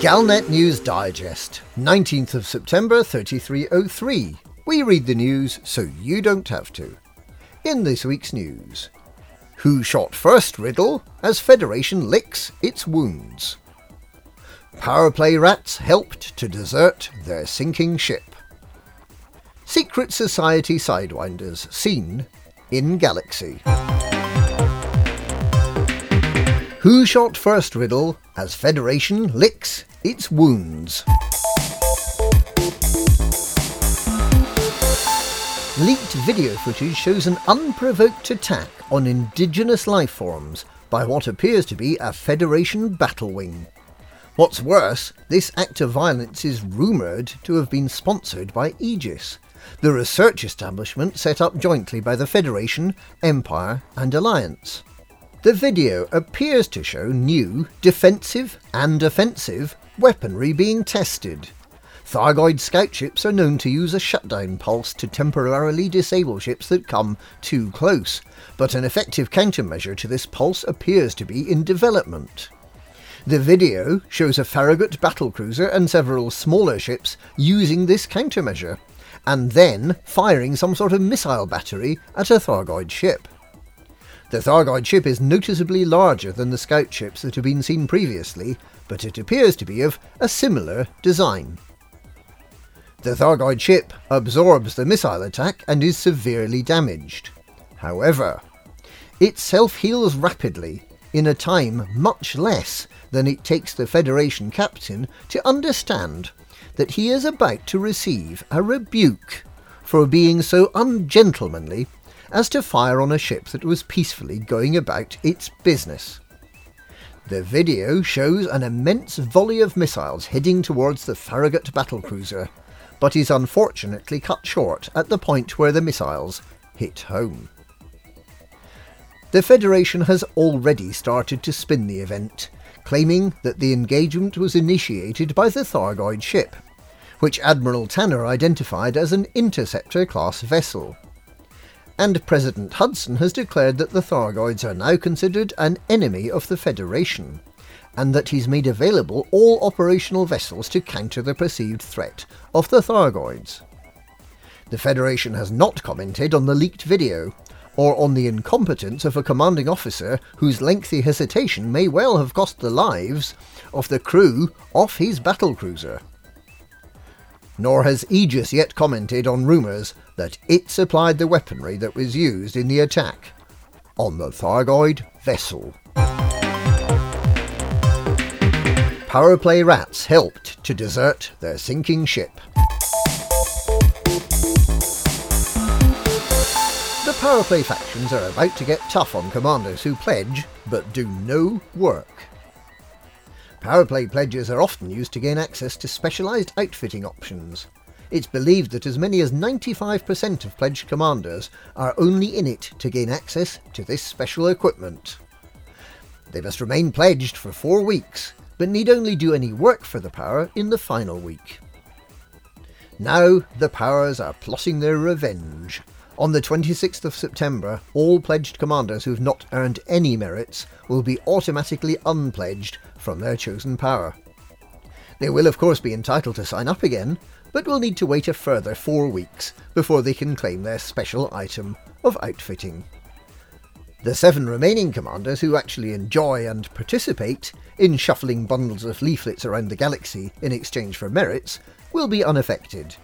Galnet News Digest, 19th of September 3303. We read the news so you don't have to. In this week's news, who shot first riddle as Federation licks its wounds? Power play rats helped to desert their sinking ship. Secret Society Sidewinders seen in Galaxy. Who shot first riddle as Federation licks its wounds? Leaked video footage shows an unprovoked attack on indigenous life forms by what appears to be a Federation battle wing. What's worse, this act of violence is rumoured to have been sponsored by Aegis, the research establishment set up jointly by the Federation, Empire, and Alliance. The video appears to show new, defensive and offensive weaponry being tested. Thargoid scout ships are known to use a shutdown pulse to temporarily disable ships that come too close, but an effective countermeasure to this pulse appears to be in development. The video shows a Farragut battlecruiser and several smaller ships using this countermeasure, and then firing some sort of missile battery at a Thargoid ship. The Thargoid ship is noticeably larger than the scout ships that have been seen previously, but it appears to be of a similar design. The Thargoid ship absorbs the missile attack and is severely damaged. However, it self heals rapidly in a time much less than it takes the Federation captain to understand that he is about to receive a rebuke for being so ungentlemanly as to fire on a ship that was peacefully going about its business. The video shows an immense volley of missiles heading towards the Farragut battlecruiser, but is unfortunately cut short at the point where the missiles hit home. The Federation has already started to spin the event, claiming that the engagement was initiated by the Thargoid ship, which Admiral Tanner identified as an interceptor class vessel and President Hudson has declared that the Thargoids are now considered an enemy of the Federation, and that he's made available all operational vessels to counter the perceived threat of the Thargoids. The Federation has not commented on the leaked video, or on the incompetence of a commanding officer whose lengthy hesitation may well have cost the lives of the crew off his battlecruiser nor has Aegis yet commented on rumours that it supplied the weaponry that was used in the attack on the Thargoid vessel. Powerplay rats helped to desert their sinking ship. The Powerplay factions are about to get tough on commanders who pledge but do no work. Powerplay pledges are often used to gain access to specialised outfitting options. It's believed that as many as 95% of pledged commanders are only in it to gain access to this special equipment. They must remain pledged for four weeks, but need only do any work for the power in the final week. Now the powers are plotting their revenge. On the 26th of September, all pledged commanders who've not earned any merits will be automatically unpledged from their chosen power. They will, of course, be entitled to sign up again, but will need to wait a further four weeks before they can claim their special item of outfitting. The seven remaining commanders who actually enjoy and participate in shuffling bundles of leaflets around the galaxy in exchange for merits will be unaffected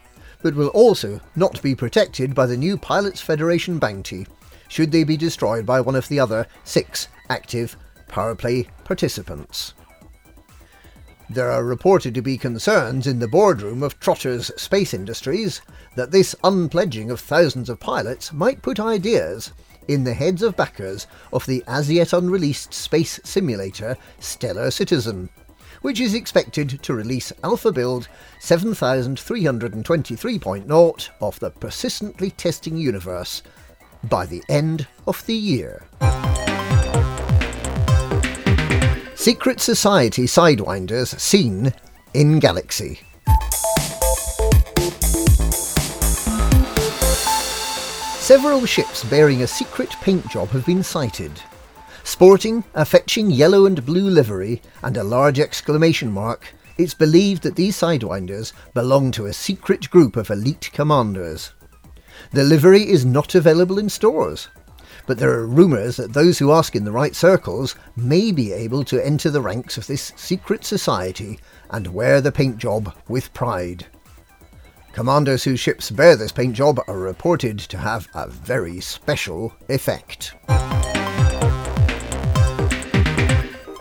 but will also not be protected by the new Pilots Federation bounty, should they be destroyed by one of the other six active powerplay participants. There are reported to be concerns in the boardroom of Trotter's Space Industries that this unpledging of thousands of pilots might put ideas in the heads of backers of the as yet unreleased space simulator Stellar Citizen which is expected to release Alpha Build 7323.0 of the persistently testing universe by the end of the year. Secret Society Sidewinders seen in Galaxy. Several ships bearing a secret paint job have been sighted, Sporting a fetching yellow and blue livery and a large exclamation mark, It's believed that these Sidewinders belong to a secret group of elite commanders. The livery is not available in stores, but there are rumours that those who ask in the right circles may be able to enter the ranks of this secret society and wear the paint job with pride. Commanders whose ships bear this paint job are reported to have a very special effect.